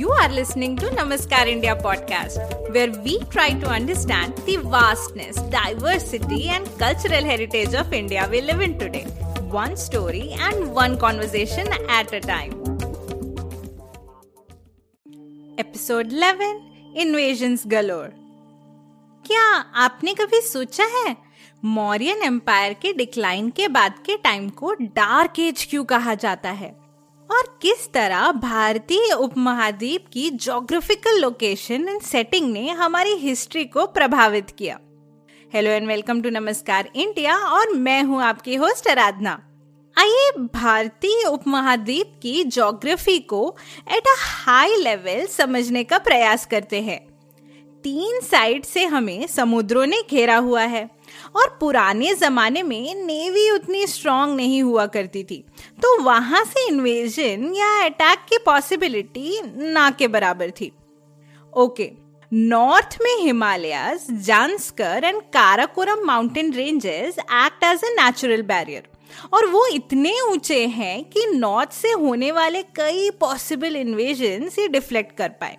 You are listening to Namaskar India podcast, where we try to understand the vastness, diversity, and cultural heritage of India we live in today. One story and one conversation at a time. Episode 11 Invasions Galore. क्या आपने कभी सोचा है Mauryan empire के decline के बाद के time को डार्क एज क्यों कहा जाता है और किस तरह भारतीय उपमहाद्वीप की जोग्राफिकल लोकेशन एंड सेटिंग ने हमारी हिस्ट्री को प्रभावित किया। Hello and welcome to Namaskar India और मैं हूँ आपकी होस्ट आराधना आइए भारतीय उपमहाद्वीप की ज्योग्राफी को एट अ हाई लेवल समझने का प्रयास करते हैं। तीन साइड से हमें समुद्रों ने घेरा हुआ है। और पुराने जमाने में नेवी उतनी स्ट्रांग नहीं हुआ करती थी। तो वहाँ से इन्वेजन या अटैक की पॉसिबिलिटी ना के बराबर थी। ओके नॉर्थ में Himalayas Zanskar and Karakoram mountain ranges act as a natural barrier और वो इतने ऊँचे हैं कि नॉर्थ से होने वाले कई पॉसिबल इन्वेजन ये डिफ्लेक्ट कर पाए।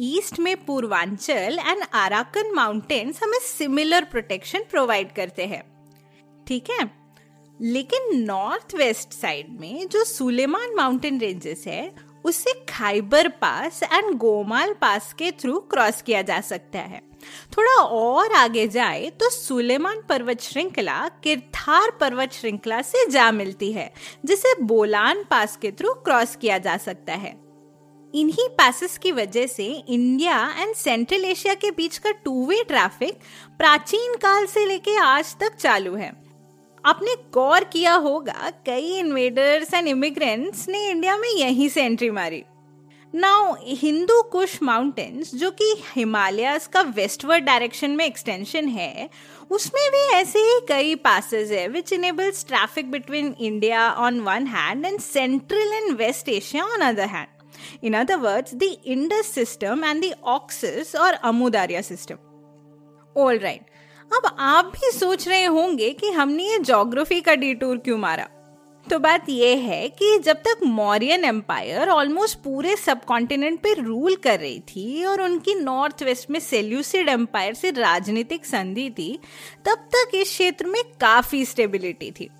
ईस्ट में पूर्वांचल एंड आराकन माउंटेन्स हमें सिमिलर प्रोटेक्शन प्रोवाइड करते हैं। ठीक है? लेकिन नॉर्थ वेस्ट साइड में जो सुलेमान माउंटेन रेंजेस है, उसे खाइबर पास एंड गोमाल पास के थ्रू क्रॉस किया जा सकता है। थोड़ा और आगे जाए तो सुलेमान पर्वत श्रृंखला किरथार पर्वत श्रृंखला से जा मिलती है, जिसे बोलान पास के थ्रू क्रॉस किया जा सकता है। इन्हीं पैसेस की वजह से इंडिया एंड सेंट्रल एशिया के बीच का टू वे ट्रैफ़िक प्राचीन काल से लेके आज तक चालू है। आपने गौर किया होगा, कई इन्वेडर्स एंड इमिग्रेंट्स ने इंडिया में यहीं से एंट्री मारी। नाउ हिंदू कुश माउंटेन्स जो कि हिमालयस का वेस्टवर्ड डायरेक्शन में एक्सटेंशन है, उसमें भी ऐसे ही कई पासेस है which enables traffic between India on one hand and central and west Asia on other hand In other words, the Indus system and the Oxus or Amudarya system. All right. अब आप भी सोच रहे होंगे कि हमने ये जोग्राफी का डिटूर क्यों मारा तो बात यह है कि जब तक मौर्यन एम्पायर ऑलमोस्ट पूरे सब कॉन्टिनेंट पे रूल कर रही थी और उनकी नॉर्थ वेस्ट में सेल्यूसिड एम्पायर से राजनीतिक संधि थी तब तक इस क्षेत्र में काफ़ी स्टेबिलिटी थी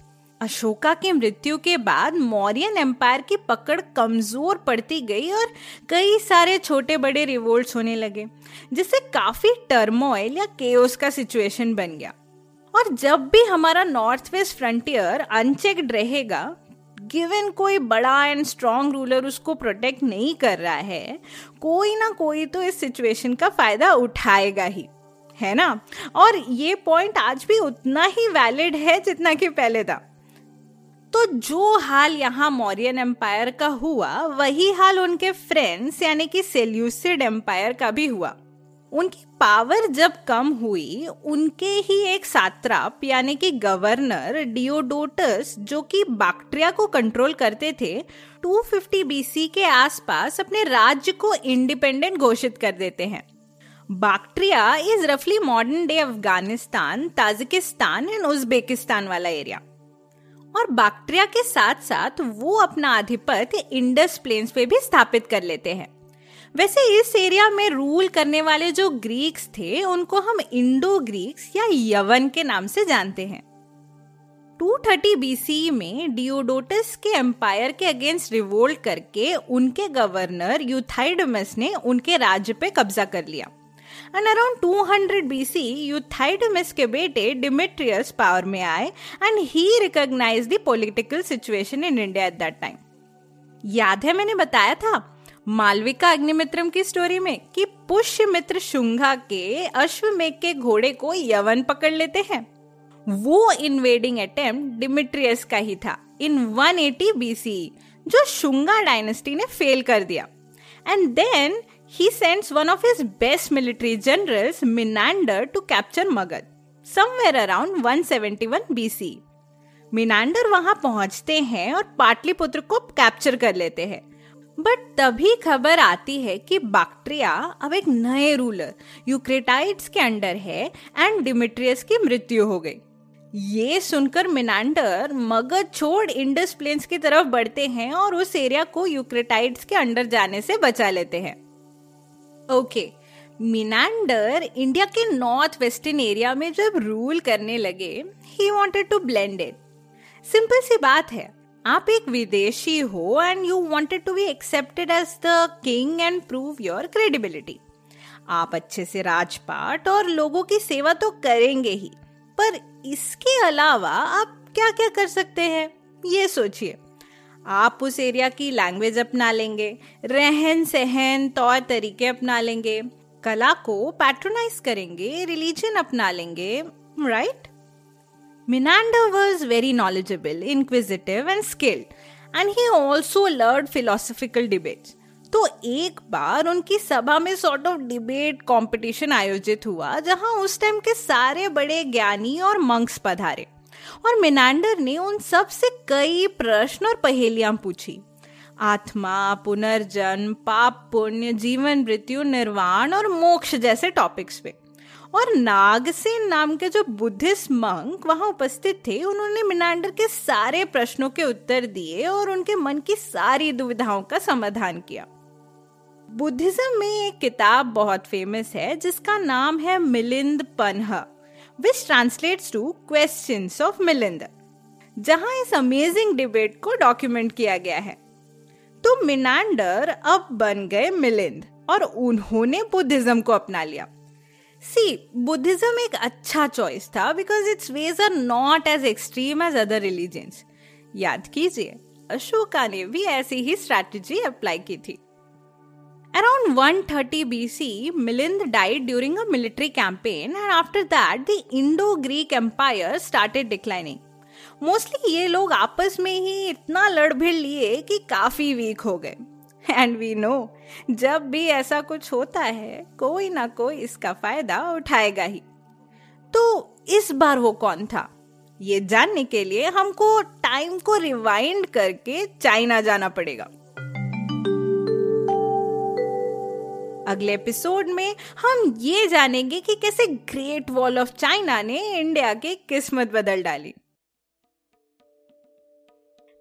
अशोका की मृत्यु के बाद मौर्यन एम्पायर की पकड़ कमज़ोर पड़ती गई और कई सारे छोटे बड़े रिवोल्ट होने लगे, जिससे काफ़ी टर्मोइल या केओस का सिचुएशन बन गया। और जब भी हमारा नॉर्थ वेस्ट फ्रंटियर अनचेक्ड रहेगा गिवन कोई बड़ा एंड स्ट्रॉन्ग रूलर उसको प्रोटेक्ट नहीं कर रहा है, कोई ना कोई तो इस सिचुएशन का फ़ायदा उठाएगा ही, है ना? और ये पॉइंट आज भी उतना ही वैलिड है जितना कि पहले था। तो जो हाल यहाँ मौर्यन एम्पायर का हुआ, वही हाल उनके फ्रेंड्स यानी कि सेल्यूसिड एम्पायर का भी हुआ। उनकी पावर जब कम हुई, उनके ही एक सात्राप, यानी कि गवर्नर डिओडोटस जो कि बैक्टीरिया को कंट्रोल करते थे 250 बीसी के आसपास अपने राज्य को इंडिपेंडेंट घोषित कर देते हैं। बैक्टीरिया इज़ रफली modern day Afghanistan Tajikistan and Uzbekistan वाला एरिया और बैक्टीरिया के साथ साथ वो अपना आधिपत्य इंडस प्लेन्स पे भी स्थापित कर लेते हैं। वैसे इस एरिया में रूल करने वाले जो ग्रीक्स थे, उनको हम इंडो ग्रीक्स या यवन के नाम से जानते हैं। 230 बीसी में डियोडोटस के एम्पायर के अगेंस्ट रिवोल्ट करके उनके गवर्नर यूथाइडमस ने उनके राज्य पे कब्जा कर लिया। एंड अराउंड 200 BC यूथाइडमस के बेटे डिमिट्रियस पावर में आए and he recognise the political situation in India at that time याद है मैंने बताया था मालविका अग्निमित्रम की स्टोरी में कि पुष्य मित्र शुंगा के, अश्वमेघ के घोड़े को यवन पकड़ लेते हैं। वो इन्वेडिंग अटेम्प्ट डिमिट्रियस का ही था इन 180 बीसी जो शुंगा डायनेस्टी ने फेल कर दिया। And then he sends one of his best military generals, Menander, to capture Magad, somewhere around 171 BC. Menander वहाँ पहुँचते हैं और पाटलिपुत्र को कैप्चर कर लेते हैं। बट तभी खबर आती है कि बैक्ट्रिया अब एक नए रूलर यूक्रेटाइड्स के अंडर है एंड डिमिट्रियस की मृत्यु हो गई। ये सुनकर मिनांडर मगध छोड़ इंडस प्लेन्स की तरफ़ बढ़ते हैं और उस एरिया को यूक्रेटाइड्स के अंडर जाने से बचा लेते हैं। ओके मिनांडर इंडिया के नॉर्थ वेस्टर्न एरिया में जब रूल करने लगे he wanted to blend it simple सी बात है. आप एक विदेशी हो and you wanted to be accepted as the king and prove your credibility आप अच्छे से राजपाट और लोगों की सेवा तो करेंगे ही. पर इसके अलावा आप क्या क्या कर सकते हैं? ये सोचिए. आप उस एरिया की लैंग्वेज अपना लेंगे रहन सहन तौर तरीके अपना लेंगे कला को पैट्रोनाइज करेंगे रिलीजन अपना लेंगे right right? Menander was very knowledgeable, inquisitive, and skilled, and he also learned philosophical. तो एक बार उनकी सभा में सॉर्ट ऑफ़ डिबेट कंपटीशन आयोजित हुआ जहाँ उस टाइम के सारे बड़े ज्ञानी और मंक्स पधारे और मिनांडर ने उन सबसे कई प्रश्न और पहेलियाँ पूछी। आत्मा, पुनर्जन्म, पाप, पुण्य, जीवन, मृत्यु, निर्वाण और मोक्ष जैसे टॉपिक्स पे। और नागसेन नाम के जो बुद्धिस्ट मंक वहाँ उपस्थित थे, उन्होंने मिनांडर के सारे प्रश्नों के उत्तर दिए और उनके मन की सारी दुविधाओं का समाधान किया। बुद्धिज्म में एक किताब बहुत फ़ेमस है, जिसका नाम है Milind Panha. Which translates to question of Milind जहाँ इस अमेजिंग डिबेट को डॉक्यूमेंट किया गया है। तो मिनांडर अब बन गए मिलिंद और उन्होंने बुद्धिज्म को अपना लिया। सी बुद्धिज्म एक अच्छा चॉइस था because its ways are not as extreme as other religions याद कीजिए अशोका ने भी ऐसी ही स्ट्रैटेजी अप्लाई की थी। Around 130 BC, Milind died during a military campaign, and after that, the Indo-Greek Empire started declining. Mostly ये लोग आपस में ही इतना लड़ भिड़ लिए कि काफ़ी वीक हो गए. एंड वी नो जब भी ऐसा कुछ होता है कोई ना कोई इसका फ़ायदा उठाएगा ही. तो इस बार वो कौन था? ये जानने के लिए हमको टाइम को रिवाइंड करके चाइना जाना पड़ेगा. अगले एपिसोड में हम ये जानेंगे कि कैसे ग्रेट वॉल ऑफ़ चाइना ने इंडिया की किस्मत बदल डाली।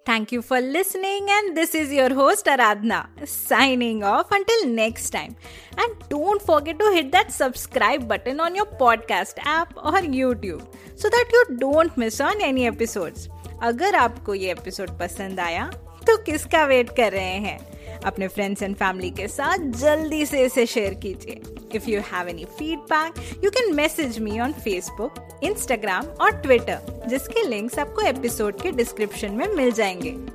Thank you for listening and this is your host Aradhana signing off until next time and don't forget to hit that subscribe button on your podcast app और YouTube so that you don't miss on any episodes अगर आपको ये episode पसंद आया तो किसका wait कर रहे हैं? अपने फ्रेंड्स एंड फैमिली के साथ जल्दी से इसे शेयर कीजिए। If you have any feedback you can message me on Facebook Instagram और ट्विटर जिसके लिंक्स आपको एपिसोड के डिस्क्रिप्शन में मिल जाएँगे।